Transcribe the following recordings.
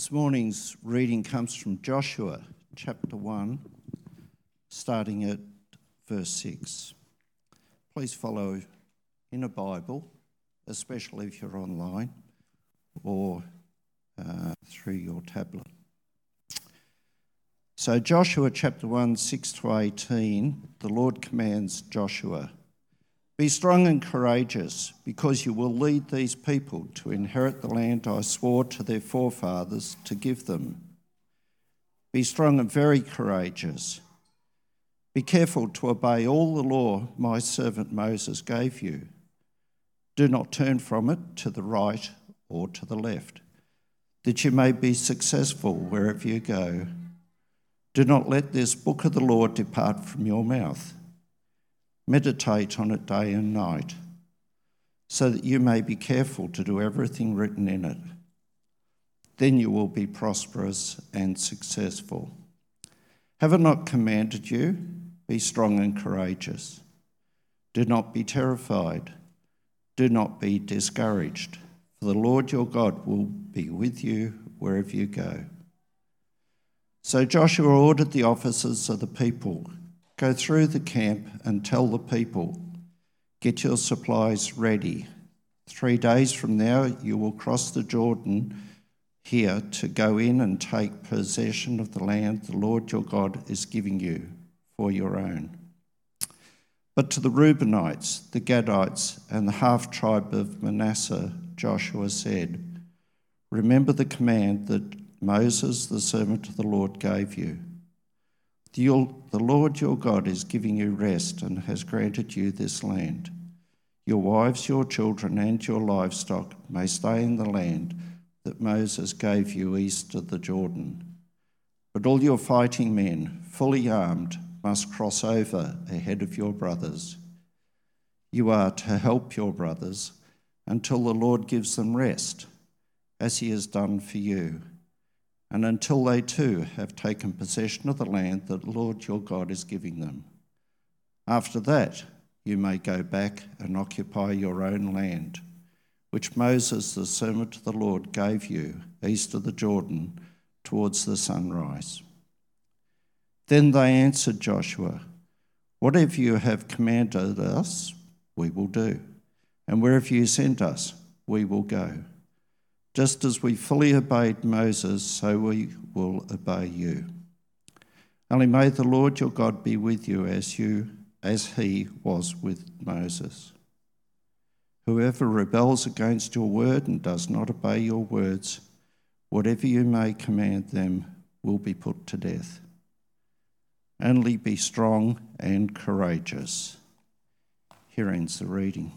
This morning's reading comes from Joshua chapter 1, starting at verse 6. Please follow in a Bible, especially if you're online or uh, through your tablet. So, Joshua chapter 1, 6 to 18, the Lord commands Joshua Be strong and courageous, because you will lead these people to inherit the land I swore to their forefathers to give them. Be strong and very courageous. Be careful to obey all the law my servant Moses gave you. Do not turn from it to the right or to the left, that you may be successful wherever you go. Do not let this book of the law depart from your mouth. Meditate on it day and night, so that you may be careful to do everything written in it. Then you will be prosperous and successful. Have I not commanded you? Be strong and courageous. Do not be terrified. Do not be discouraged, for the Lord your God will be with you wherever you go. So Joshua ordered the officers of the people go through the camp and tell the people, Get your supplies ready. Three days from now, you will cross the Jordan here to go in and take possession of the land the Lord your God is giving you for your own. But to the Reubenites, the Gadites, and the half tribe of Manasseh, Joshua said, Remember the command that Moses, the servant of the Lord, gave you. The, Lord your God is giving you rest and has granted you this land. Your wives, your children, and your livestock may stay in the land that Moses gave you east of the Jordan. But all your fighting men, fully armed, must cross over ahead of your brothers. You are to help your brothers until the Lord gives them rest, as he has done for you and until they too have taken possession of the land that the Lord your God is giving them. After that, you may go back and occupy your own land, which Moses, the servant of the Lord, gave you east of the Jordan towards the sunrise. Then they answered Joshua, Whatever you have commanded us, we will do, and wherever you send us, we will go. Just as we fully obeyed Moses, so we will obey you. Only may the Lord your God be with you as you as he was with Moses. Whoever rebels against your word and does not obey your words, whatever you may command them, will be put to death. Only be strong and courageous. Here ends the reading.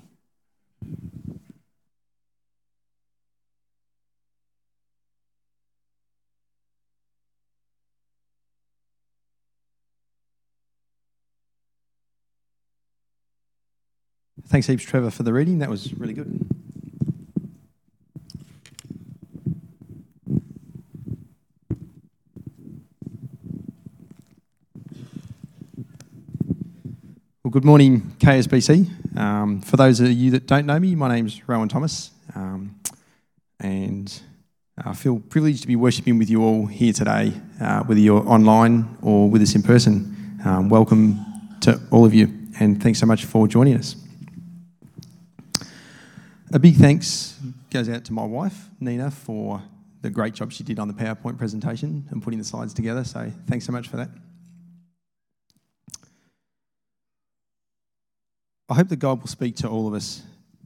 Thanks heaps, Trevor, for the reading. That was really good. Well, good morning, KSBC. Um, for those of you that don't know me, my name's Rowan Thomas, um, and I feel privileged to be worshipping with you all here today, uh, whether you're online or with us in person. Um, welcome to all of you, and thanks so much for joining us. A big thanks goes out to my wife, Nina, for the great job she did on the PowerPoint presentation and putting the slides together. So thanks so much for that. I hope that God will speak to all of us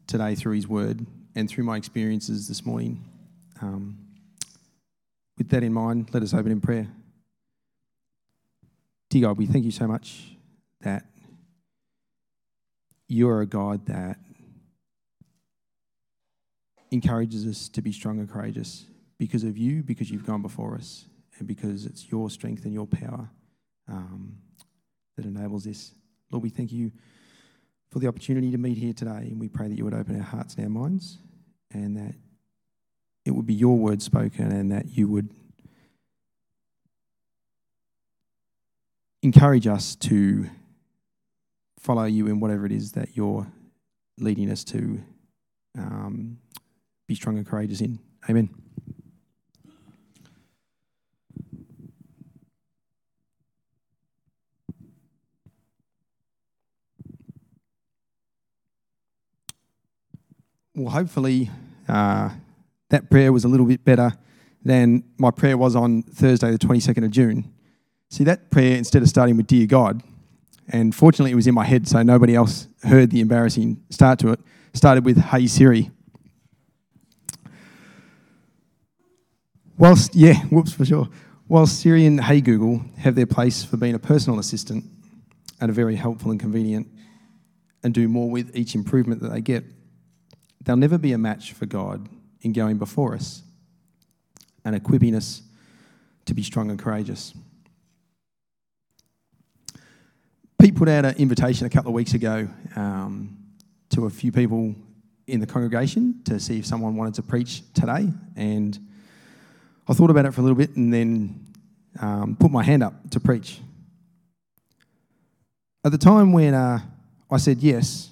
today through His Word and through my experiences this morning. Um, with that in mind, let us open in prayer. Dear God, we thank you so much that you are a God that encourages us to be strong and courageous because of you, because you've gone before us, and because it's your strength and your power um, that enables this. Lord, we thank you for the opportunity to meet here today, and we pray that you would open our hearts and our minds, and that it would be your word spoken, and that you would encourage us to follow you in whatever it is that you're leading us to um, be strong and courageous in. Amen. Well, hopefully, uh, that prayer was a little bit better than my prayer was on Thursday, the 22nd of June. See, that prayer, instead of starting with Dear God, and fortunately it was in my head, so nobody else heard the embarrassing start to it, started with Hey Siri. Whilst, yeah, whoops for sure. Whilst Siri and Hey Google have their place for being a personal assistant and are very helpful and convenient and do more with each improvement that they get, they'll never be a match for God in going before us and equipping us to be strong and courageous. Pete put out an invitation a couple of weeks ago um, to a few people in the congregation to see if someone wanted to preach today. And I thought about it for a little bit and then um, put my hand up to preach. At the time when uh, I said yes,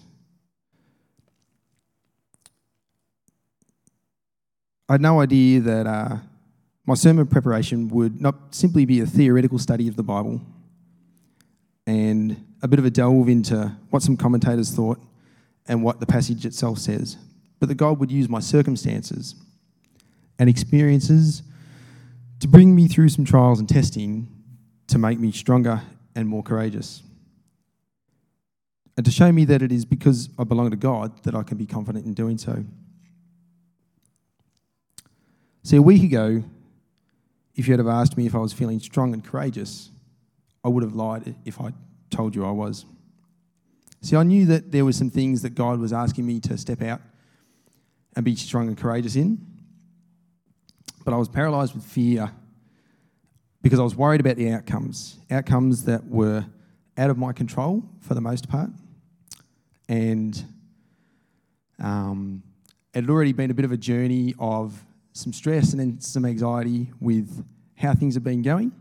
I had no idea that uh, my sermon preparation would not simply be a theoretical study of the Bible and a bit of a delve into what some commentators thought and what the passage itself says, but that God would use my circumstances and experiences to bring me through some trials and testing to make me stronger and more courageous. And to show me that it is because I belong to God that I can be confident in doing so. See, a week ago, if you had have asked me if I was feeling strong and courageous, I would have lied if I told you I was. See, I knew that there were some things that God was asking me to step out and be strong and courageous in, but I was paralyzed with fear because I was worried about the outcomes, outcomes that were out of my control for the most part. And um, it had already been a bit of a journey of some stress and then some anxiety with how things had been going.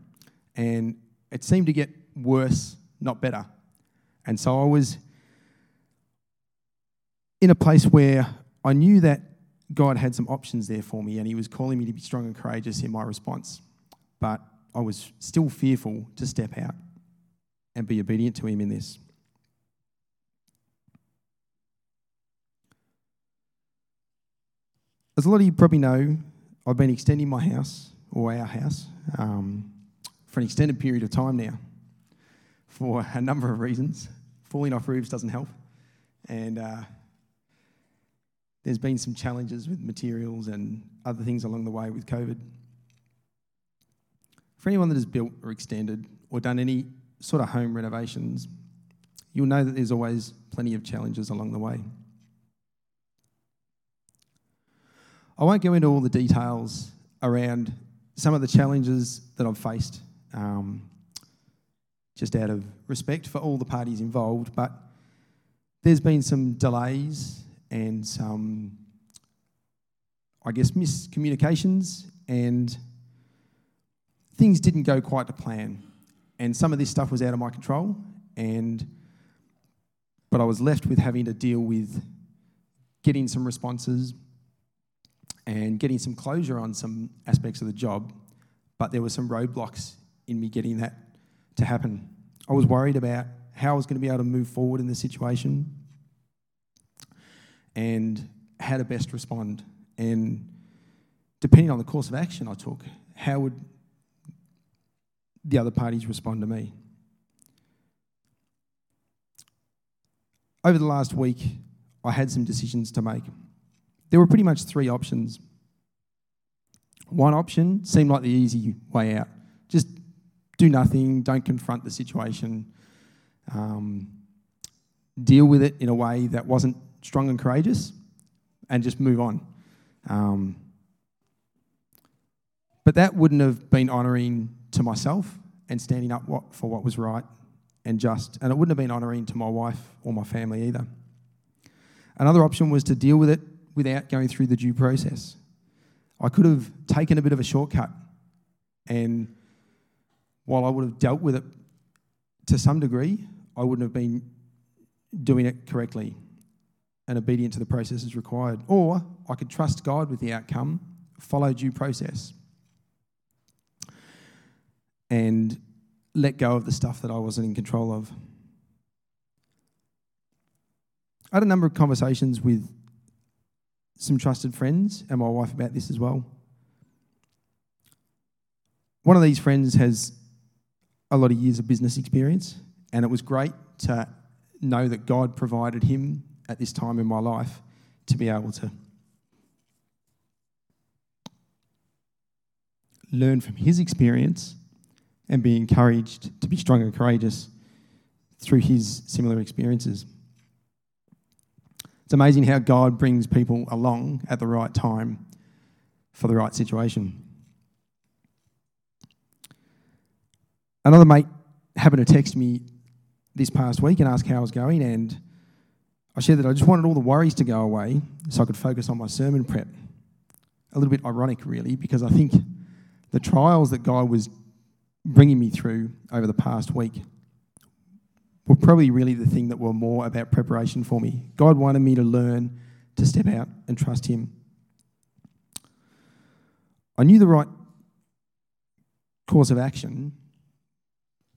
And it seemed to get worse, not better. And so I was in a place where I knew that God had some options there for me and He was calling me to be strong and courageous in my response. But I was still fearful to step out and be obedient to Him in this. As a lot of you probably know, I've been extending my house, or our house, um, for an extended period of time now for a number of reasons. Falling off roofs doesn't help. And uh, there's been some challenges with materials and other things along the way with COVID. For anyone that has built or extended or done any sort of home renovations, you'll know that there's always plenty of challenges along the way. I won't go into all the details around some of the challenges that I've faced, um, just out of respect for all the parties involved, but there's been some delays and some, I guess, miscommunications, and things didn't go quite to plan. And some of this stuff was out of my control, and but I was left with having to deal with getting some responses and getting some closure on some aspects of the job, but there were some roadblocks in me getting that to happen. I was worried about how I was going to be able to move forward in the situation and how to best respond. And depending on the course of action I took, how would the other parties respond to me? Over the last week, I had some decisions to make there were pretty much three options. One option seemed like the easy way out just do nothing, don't confront the situation, um, deal with it in a way that wasn't strong and courageous, and just move on. Um, but that wouldn't have been honouring to myself and standing up for what was right and just, and it wouldn't have been honouring to my wife or my family either. Another option was to deal with it without going through the due process. I could have taken a bit of a shortcut, and while I would have dealt with it to some degree, I wouldn't have been doing it correctly and obedient to the processes required. Or I could trust God with the outcome, follow due process, and let go of the stuff that I wasn't in control of. I had a number of conversations with some trusted friends and my wife about this as well. One of these friends has a lot of years of business experience, and it was great to know that God provided him at this time in my life to be able to learn from his experience and be encouraged to be strong and courageous through his similar experiences. It's amazing how God brings people along at the right time for the right situation. Another mate happened to text me this past week and ask how I was going, and I shared that I just wanted all the worries to go away so I could focus on my sermon prep. A little bit ironic, really, because I think the trials that God was bringing me through over the past week were probably really the thing that were more about preparation for me. God wanted me to learn to step out and trust Him. I knew the right course of action,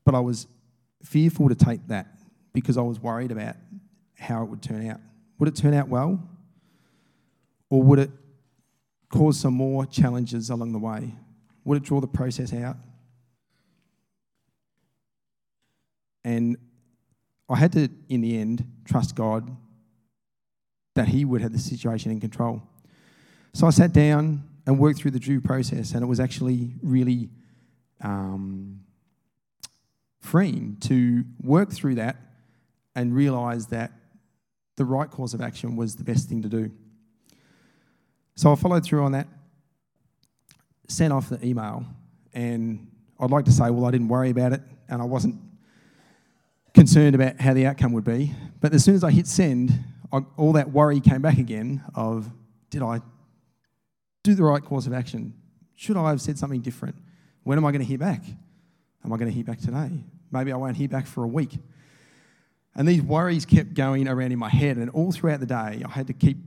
but I was fearful to take that because I was worried about how it would turn out. Would it turn out well? Or would it cause some more challenges along the way? Would it draw the process out? And I had to, in the end, trust God that He would have the situation in control. So I sat down and worked through the due process, and it was actually really um, freeing to work through that and realize that the right course of action was the best thing to do. So I followed through on that, sent off the email, and I'd like to say, well, I didn't worry about it, and I wasn't concerned about how the outcome would be. But as soon as I hit send, I, all that worry came back again of, did I do the right course of action? Should I have said something different? When am I going to hear back? Am I going to hear back today? Maybe I won't hear back for a week. And these worries kept going around in my head, and all throughout the day, I had to keep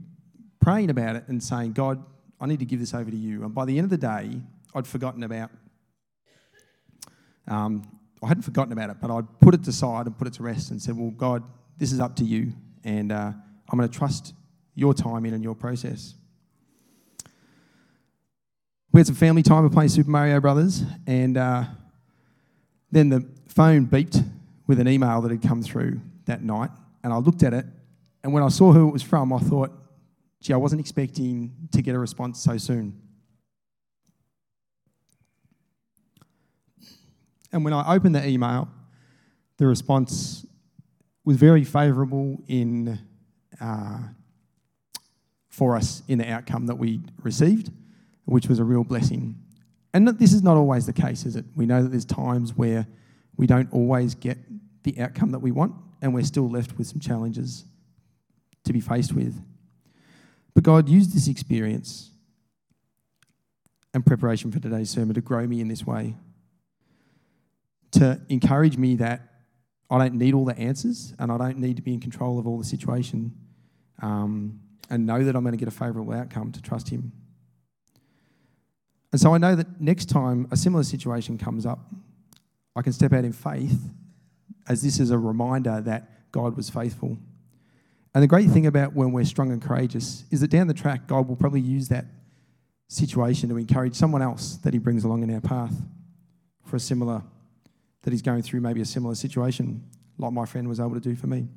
praying about it and saying, God, I need to give this over to you. And by the end of the day, I'd forgotten about um, I hadn't forgotten about it, but I'd put it aside and put it to rest and said, Well, God, this is up to you, and uh, I'm going to trust your timing and your process. We had some family time of playing Super Mario Brothers, and uh, then the phone beeped with an email that had come through that night, and I looked at it, and when I saw who it was from, I thought, gee, I wasn't expecting to get a response so soon. And when I opened the email, the response was very favourable in uh, for us in the outcome that we received, which was a real blessing. And this is not always the case, is it? We know that there's times where we don't always get the outcome that we want, and we're still left with some challenges to be faced with. But God used this experience and preparation for today's sermon to grow me in this way to encourage me that I don't need all the answers and I don't need to be in control of all the situation um, and know that I'm going to get a favourable outcome to trust Him. And so I know that next time a similar situation comes up, I can step out in faith as this is a reminder that God was faithful. And the great thing about when we're strong and courageous is that down the track, God will probably use that situation to encourage someone else that He brings along in our path for a similar that he's going through maybe a similar situation, like my friend was able to do for me.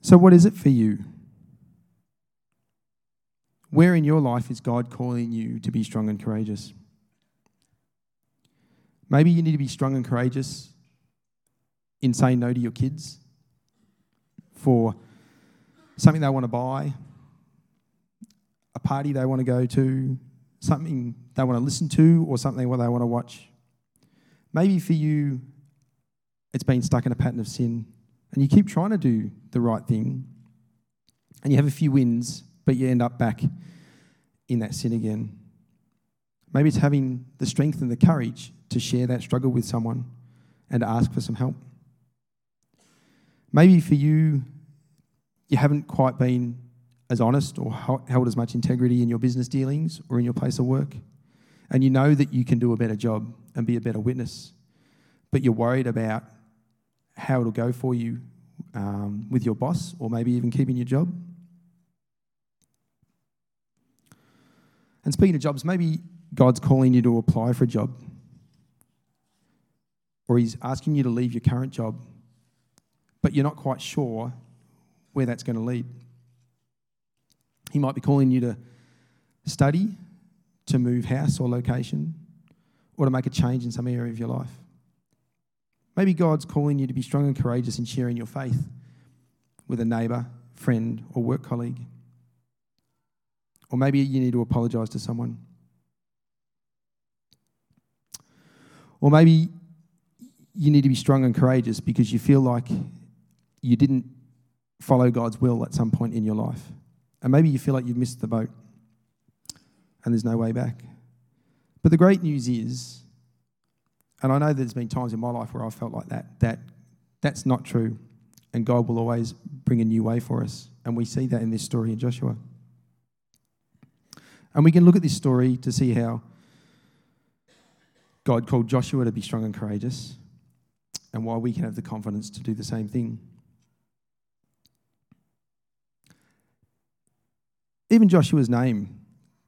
So, what is it for you? Where in your life is God calling you to be strong and courageous? Maybe you need to be strong and courageous in saying no to your kids for something they want to buy a party they want to go to, something they want to listen to, or something they want to watch. Maybe for you, it's been stuck in a pattern of sin, and you keep trying to do the right thing, and you have a few wins, but you end up back in that sin again. Maybe it's having the strength and the courage to share that struggle with someone and to ask for some help. Maybe for you, you haven't quite been as honest or held as much integrity in your business dealings or in your place of work. And you know that you can do a better job and be a better witness, but you're worried about how it'll go for you um, with your boss or maybe even keeping your job. And speaking of jobs, maybe God's calling you to apply for a job, or He's asking you to leave your current job, but you're not quite sure where that's going to lead. He might be calling you to study, to move house or location, or to make a change in some area of your life. Maybe God's calling you to be strong and courageous in sharing your faith with a neighbour, friend, or work colleague. Or maybe you need to apologise to someone. Or maybe you need to be strong and courageous because you feel like you didn't follow God's will at some point in your life. And maybe you feel like you've missed the boat and there's no way back. But the great news is, and I know there's been times in my life where I felt like that, that that's not true. And God will always bring a new way for us. And we see that in this story in Joshua. And we can look at this story to see how God called Joshua to be strong and courageous, and why we can have the confidence to do the same thing. Even Joshua's name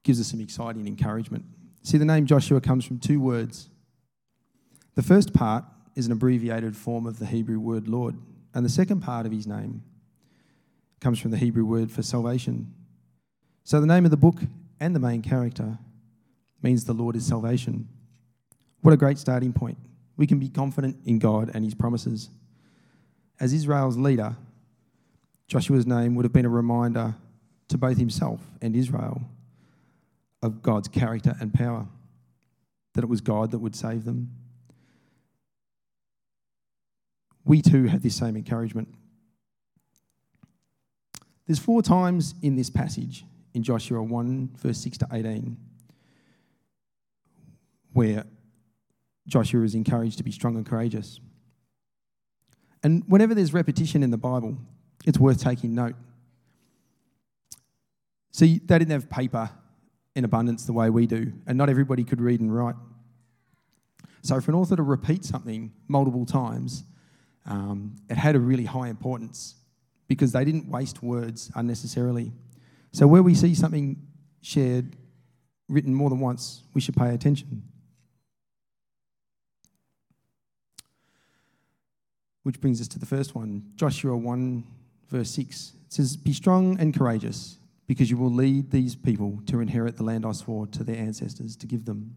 gives us some exciting encouragement. See, the name Joshua comes from two words. The first part is an abbreviated form of the Hebrew word Lord, and the second part of his name comes from the Hebrew word for salvation. So the name of the book and the main character means the Lord is salvation. What a great starting point. We can be confident in God and his promises. As Israel's leader, Joshua's name would have been a reminder to both himself and Israel of God's character and power, that it was God that would save them. We too have this same encouragement. There's four times in this passage, in Joshua 1, verse 6 to 18, where Joshua is encouraged to be strong and courageous. And whenever there's repetition in the Bible, it's worth taking note. See, they didn't have paper in abundance the way we do, and not everybody could read and write. So, for an author to repeat something multiple times, um, it had a really high importance because they didn't waste words unnecessarily. So, where we see something shared, written more than once, we should pay attention. Which brings us to the first one Joshua 1, verse 6. It says, Be strong and courageous because you will lead these people to inherit the land I swore to their ancestors to give them.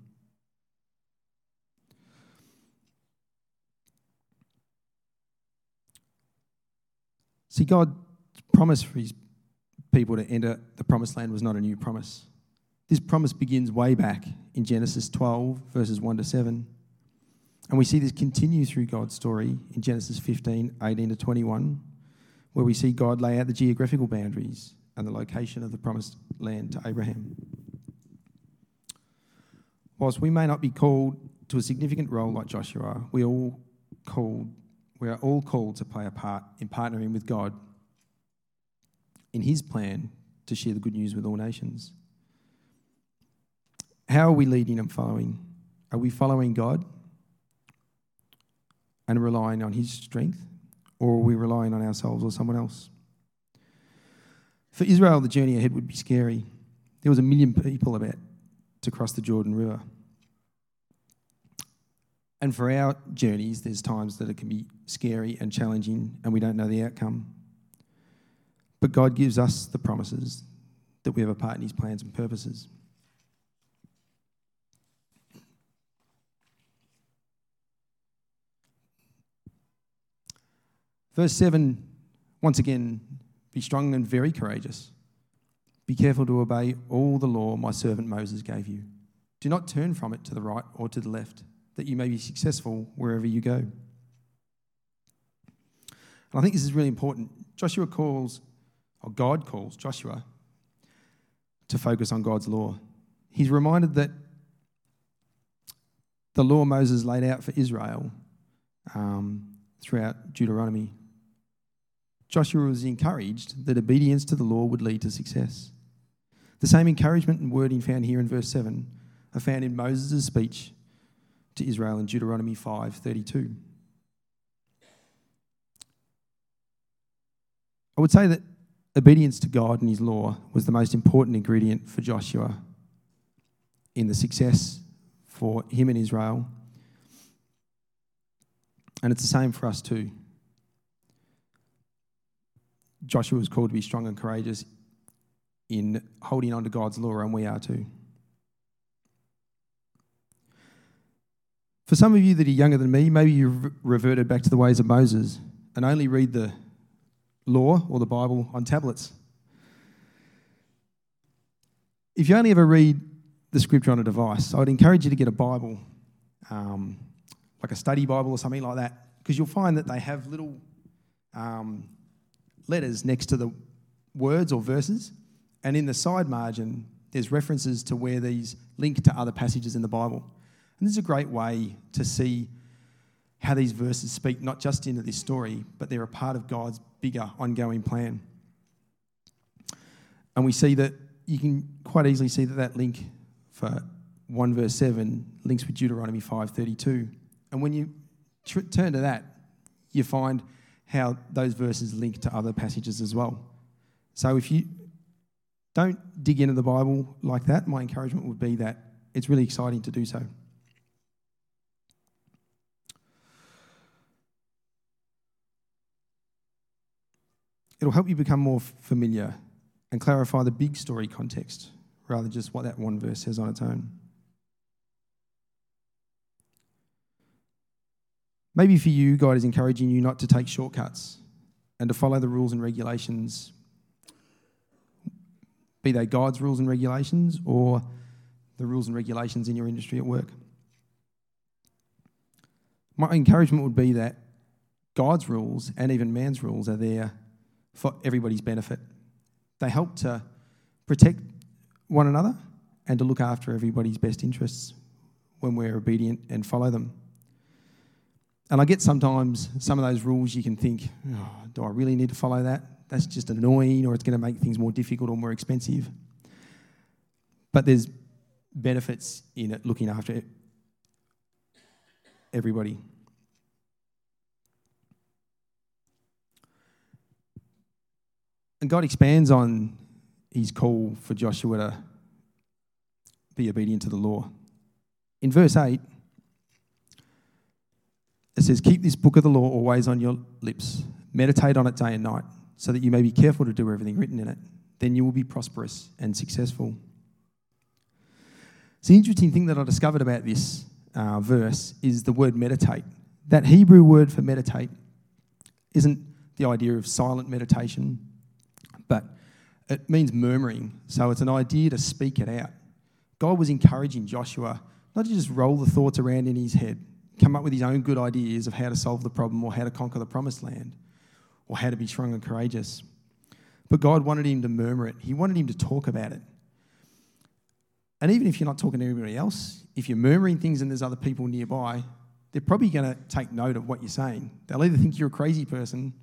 See, God promised for his people to enter the promised land was not a new promise. This promise begins way back in Genesis 12, verses 1 to 7. And we see this continue through God's story in Genesis 15, 18 to 21, where we see God lay out the geographical boundaries and the location of the promised land to Abraham. Whilst we may not be called to a significant role like Joshua, we all called we are all called to play a part in partnering with God in his plan to share the good news with all nations. How are we leading and following? Are we following God and relying on his strength, or are we relying on ourselves or someone else? For Israel, the journey ahead would be scary. There was a million people about to cross the Jordan River. And for our journeys, there's times that it can be scary and challenging, and we don't know the outcome. But God gives us the promises that we have a part in His plans and purposes. Verse 7, once again, be strong and very courageous. Be careful to obey all the law my servant Moses gave you. Do not turn from it to the right or to the left, that you may be successful wherever you go. And I think this is really important. Joshua calls, or God calls Joshua to focus on God's law. He's reminded that the law Moses laid out for Israel um, throughout Deuteronomy Joshua was encouraged that obedience to the law would lead to success. The same encouragement and wording found here in verse 7 are found in Moses' speech to Israel in Deuteronomy 5:32. I would say that obedience to God and His law was the most important ingredient for Joshua in the success for him and Israel. And it's the same for us too. Joshua was called to be strong and courageous in holding on to God's law, and we are too. For some of you that are younger than me, maybe you've reverted back to the ways of Moses and only read the law or the Bible on tablets. If you only ever read the scripture on a device, I would encourage you to get a Bible, um, like a study Bible or something like that, because you'll find that they have little um, letters next to the words or verses, and in the side margin, there's references to where these link to other passages in the Bible. And this is a great way to see how these verses speak not just into this story, but they're a part of God's bigger ongoing plan. And we see that you can quite easily see that that link for 1 verse 7 links with Deuteronomy 5:32. And when you tr- turn to that, you find how those verses link to other passages as well. So if you don't dig into the Bible like that, my encouragement would be that it's really exciting to do so. It'll help you become more familiar and clarify the big story context rather than just what that one verse says on its own. Maybe for you, God is encouraging you not to take shortcuts and to follow the rules and regulations, be they God's rules and regulations or the rules and regulations in your industry at work. My encouragement would be that God's rules and even man's rules are there for everybody's benefit. They help to protect one another and to look after everybody's best interests when we're obedient and follow them. And I get sometimes some of those rules you can think, oh, do I really need to follow that? That's just annoying or it's going to make things more difficult or more expensive. But there's benefits in it looking after everybody. And God expands on his call for Joshua to be obedient to the law. In verse 8, it says, Keep this book of the law always on your lips, meditate on it day and night, so that you may be careful to do everything written in it. Then you will be prosperous and successful. It's the interesting thing that I discovered about this uh, verse is the word meditate. That Hebrew word for meditate isn't the idea of silent meditation but it means murmuring. So it's an idea to speak it out. God was encouraging Joshua not to just roll the thoughts around in his head, come up with his own good ideas of how to solve the problem or how to conquer the promised land or how to be strong and courageous. But God wanted him to murmur it, He wanted him to talk about it. And even if you're not talking to anybody else, if you're murmuring things and there's other people nearby, they're probably going to take note of what you're saying. They'll either think you're a crazy person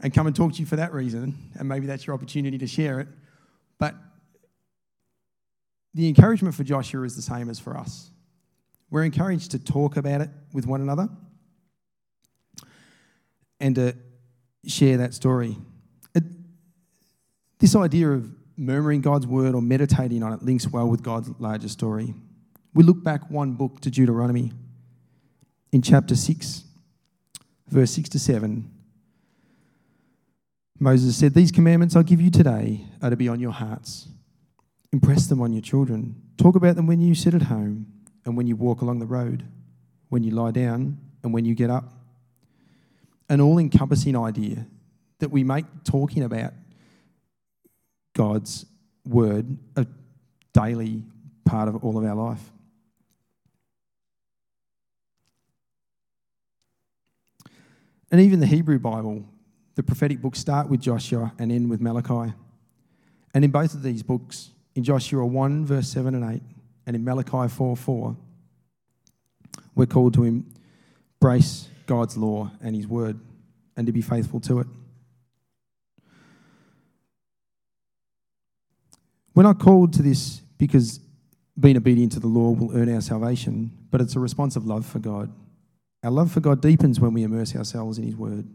and come and talk to you for that reason, and maybe that's your opportunity to share it. But the encouragement for Joshua is the same as for us. We're encouraged to talk about it with one another and to share that story. It, this idea of murmuring God's word or meditating on it links well with God's larger story. We look back one book to Deuteronomy in chapter 6, verse 6 to 7. Moses said, These commandments I give you today are to be on your hearts. Impress them on your children. Talk about them when you sit at home and when you walk along the road, when you lie down and when you get up. An all encompassing idea that we make talking about God's word a daily part of all of our life. And even the Hebrew Bible the prophetic books start with Joshua and end with Malachi. And in both of these books, in Joshua 1, verse 7 and 8, and in Malachi 4 4, we're called to embrace God's law and His word and to be faithful to it. We're not called to this because being obedient to the law will earn our salvation, but it's a response of love for God. Our love for God deepens when we immerse ourselves in His word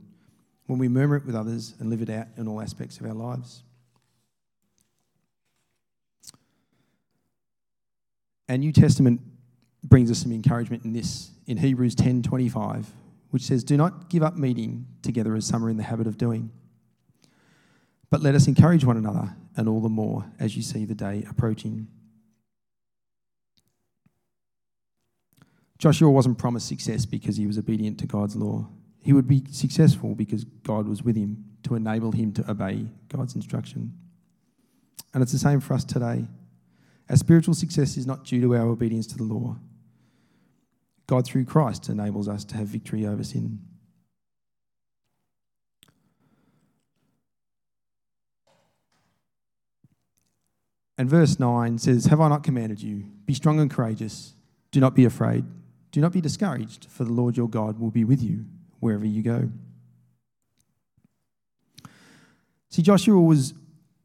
when we murmur it with others and live it out in all aspects of our lives. Our New Testament brings us some encouragement in this in Hebrews 10:25, which says, "Do not give up meeting together as some are in the habit of doing, but let us encourage one another, and all the more as you see the day approaching." Joshua wasn't promised success because he was obedient to God's law. He would be successful because God was with him to enable him to obey God's instruction. And it's the same for us today. Our spiritual success is not due to our obedience to the law. God, through Christ, enables us to have victory over sin. And verse 9 says, Have I not commanded you? Be strong and courageous. Do not be afraid. Do not be discouraged, for the Lord your God will be with you wherever you go. See, Joshua was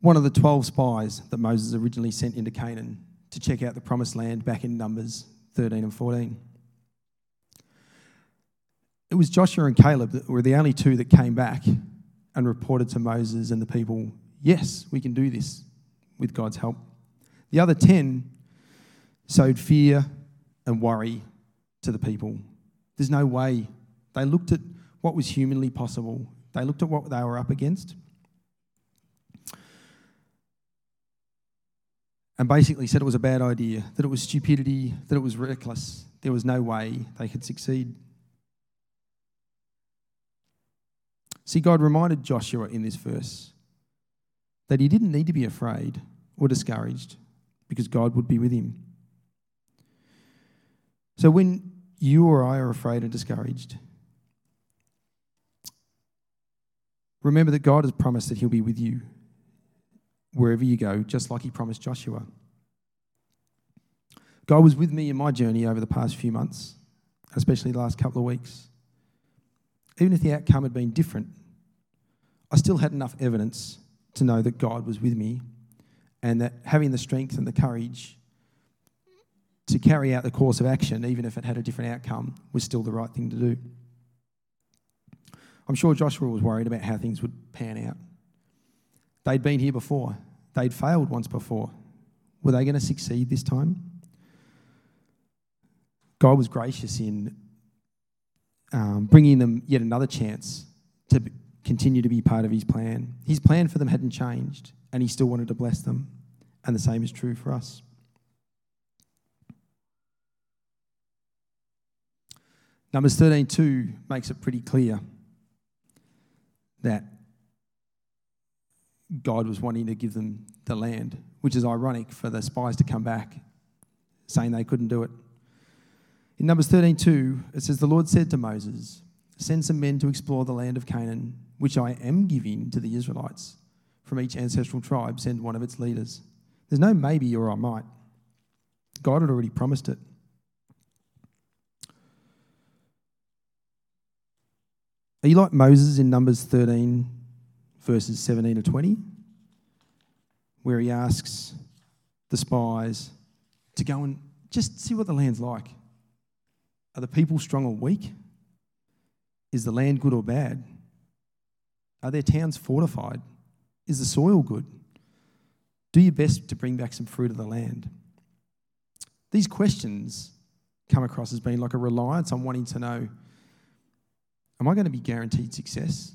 one of the 12 spies that Moses originally sent into Canaan to check out the promised land back in Numbers 13 and 14. It was Joshua and Caleb that were the only two that came back and reported to Moses and the people, yes, we can do this with God's help. The other 10 sowed fear and worry to the people. There's no way. They looked at what was humanly possible, they looked at what they were up against. And basically said it was a bad idea, that it was stupidity, that it was reckless. There was no way they could succeed. See, God reminded Joshua in this verse that he didn't need to be afraid or discouraged because God would be with him. So when you or I are afraid and discouraged, remember that God has promised that he'll be with you wherever you go, just like he promised Joshua. God was with me in my journey over the past few months, especially the last couple of weeks. Even if the outcome had been different, I still had enough evidence to know that God was with me and that having the strength and the courage to carry out the course of action, even if it had a different outcome, was still the right thing to do. I'm sure Joshua was worried about how things would pan out. They'd been here before, they'd failed once before. Were they going to succeed this time? God was gracious in um, bringing them yet another chance to continue to be part of his plan. His plan for them hadn't changed, and he still wanted to bless them. And the same is true for us. Numbers 13:2 makes it pretty clear that God was wanting to give them the land, which is ironic for the spies to come back saying they couldn't do it. In Numbers 13:2, it says, The Lord said to Moses, Send some men to explore the land of Canaan, which I am giving to the Israelites. From each ancestral tribe, send one of its leaders. There's no maybe or I might. God had already promised it. Are you like Moses in Numbers 13, verses 17 to 20, where he asks the spies to go and just see what the land's like? Are the people strong or weak? Is the land good or bad? Are their towns fortified? Is the soil good? Do your best to bring back some fruit of the land. These questions come across as being like a reliance on wanting to know Am I going to be guaranteed success?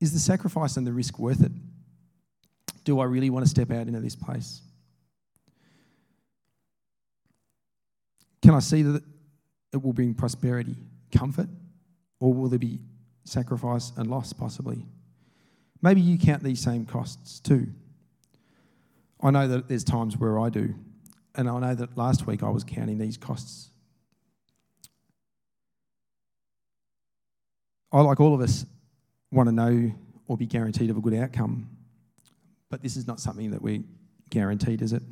Is the sacrifice and the risk worth it? Do I really want to step out into this place? Can I see that it will bring prosperity, comfort, or will there be sacrifice and loss possibly? Maybe you count these same costs too. I know that there's times where I do, and I know that last week I was counting these costs I, like all of us, want to know or be guaranteed of a good outcome. But this is not something that we're guaranteed, is it?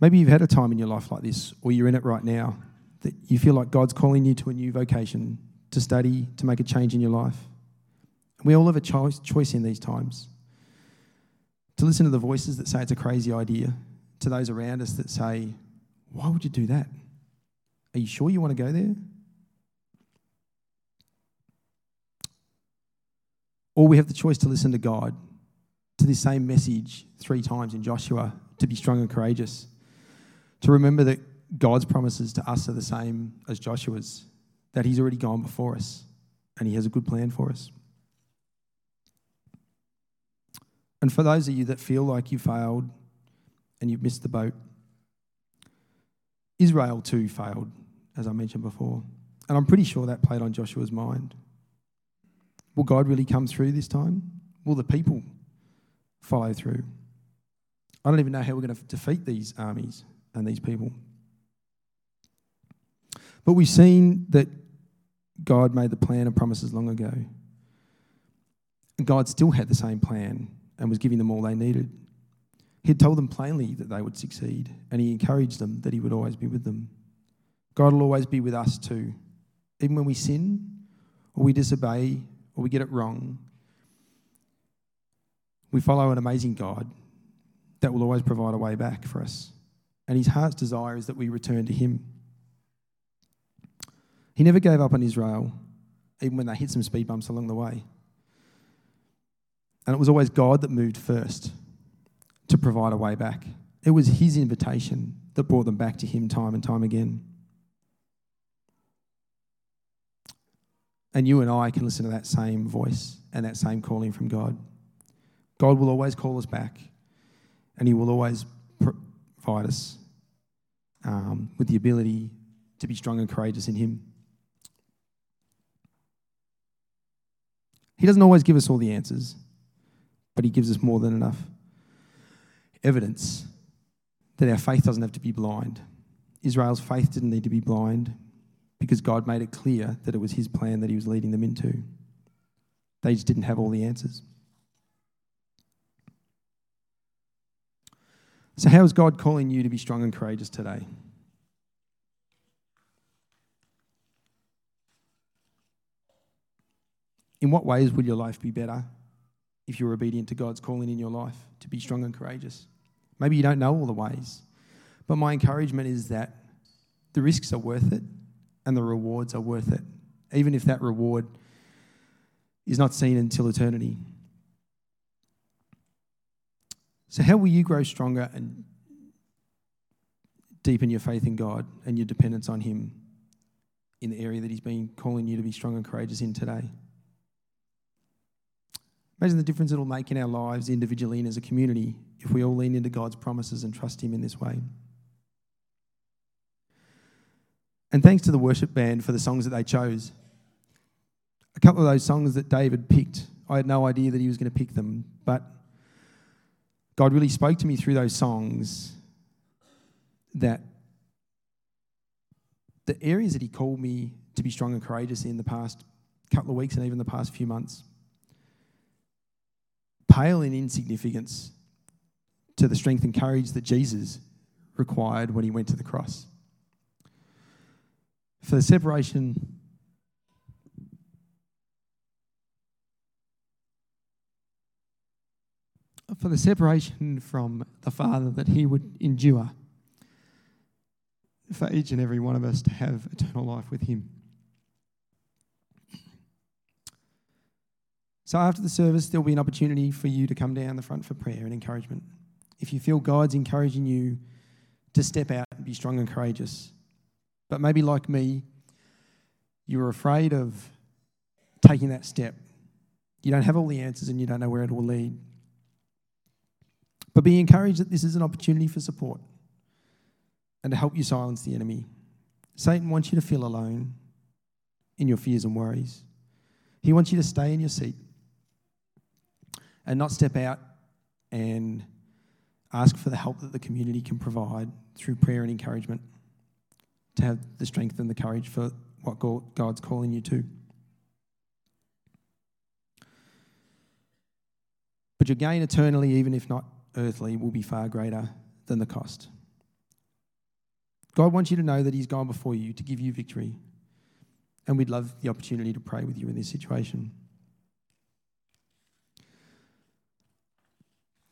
Maybe you've had a time in your life like this, or you're in it right now, that you feel like God's calling you to a new vocation, to study, to make a change in your life. We all have a choice, choice in these times. To listen to the voices that say it's a crazy idea, to those around us that say, why would you do that? Are you sure you want to go there? Or we have the choice to listen to God, to this same message three times in Joshua to be strong and courageous, to remember that God's promises to us are the same as Joshua's, that He's already gone before us and He has a good plan for us. And for those of you that feel like you failed and you've missed the boat, Israel too failed, as I mentioned before. And I'm pretty sure that played on Joshua's mind. Will God really come through this time? Will the people follow through? I don't even know how we're going to defeat these armies and these people. But we've seen that God made the plan and promises long ago. And God still had the same plan and was giving them all they needed. He had told them plainly that they would succeed, and He encouraged them that He would always be with them. God will always be with us too. Even when we sin, or we disobey, or we get it wrong, we follow an amazing God that will always provide a way back for us. And His heart's desire is that we return to Him. He never gave up on Israel, even when they hit some speed bumps along the way. And it was always God that moved first to provide a way back. It was His invitation that brought them back to Him time and time again. And you and I can listen to that same voice and that same calling from God. God will always call us back, and He will always provide us um, with the ability to be strong and courageous in Him. He doesn't always give us all the answers, but He gives us more than enough evidence that our faith doesn't have to be blind. Israel's faith didn't need to be blind because God made it clear that it was His plan that He was leading them into. They just didn't have all the answers. So, how is God calling you to be strong and courageous today? In what ways will your life be better if you're obedient to God's calling in your life to be strong and courageous? Maybe you don't know all the ways, but my encouragement is that the risks are worth it and the rewards are worth it, even if that reward is not seen until eternity. So, how will you grow stronger and deepen your faith in God and your dependence on Him in the area that He's been calling you to be strong and courageous in today? Imagine the difference it'll make in our lives individually and as a community if we all lean into God's promises and trust Him in this way. And thanks to the worship band for the songs that they chose. A couple of those songs that David picked, I had no idea that he was going to pick them, but God really spoke to me through those songs that the areas that He called me to be strong and courageous in the past couple of weeks and even the past few months pale in insignificance to the strength and courage that Jesus required when he went to the cross. For the separation for the separation from the Father that he would endure for each and every one of us to have eternal life with him. So after the service, there'll be an opportunity for you to come down the front for prayer and encouragement. If you feel God's encouraging you to step out and be strong and courageous, but maybe like me, you're afraid of taking that step. You don't have all the answers and you don't know where it will lead. But be encouraged that this is an opportunity for support and to help you silence the enemy. Satan wants you to feel alone in your fears and worries. He wants you to stay in your seat and not step out and ask for the help that the community can provide through prayer and encouragement to have the strength and the courage for what God's calling you to. But your gain eternally, even if not earthly, will be far greater than the cost. God wants you to know that He's gone before you to give you victory. And we'd love the opportunity to pray with you in this situation.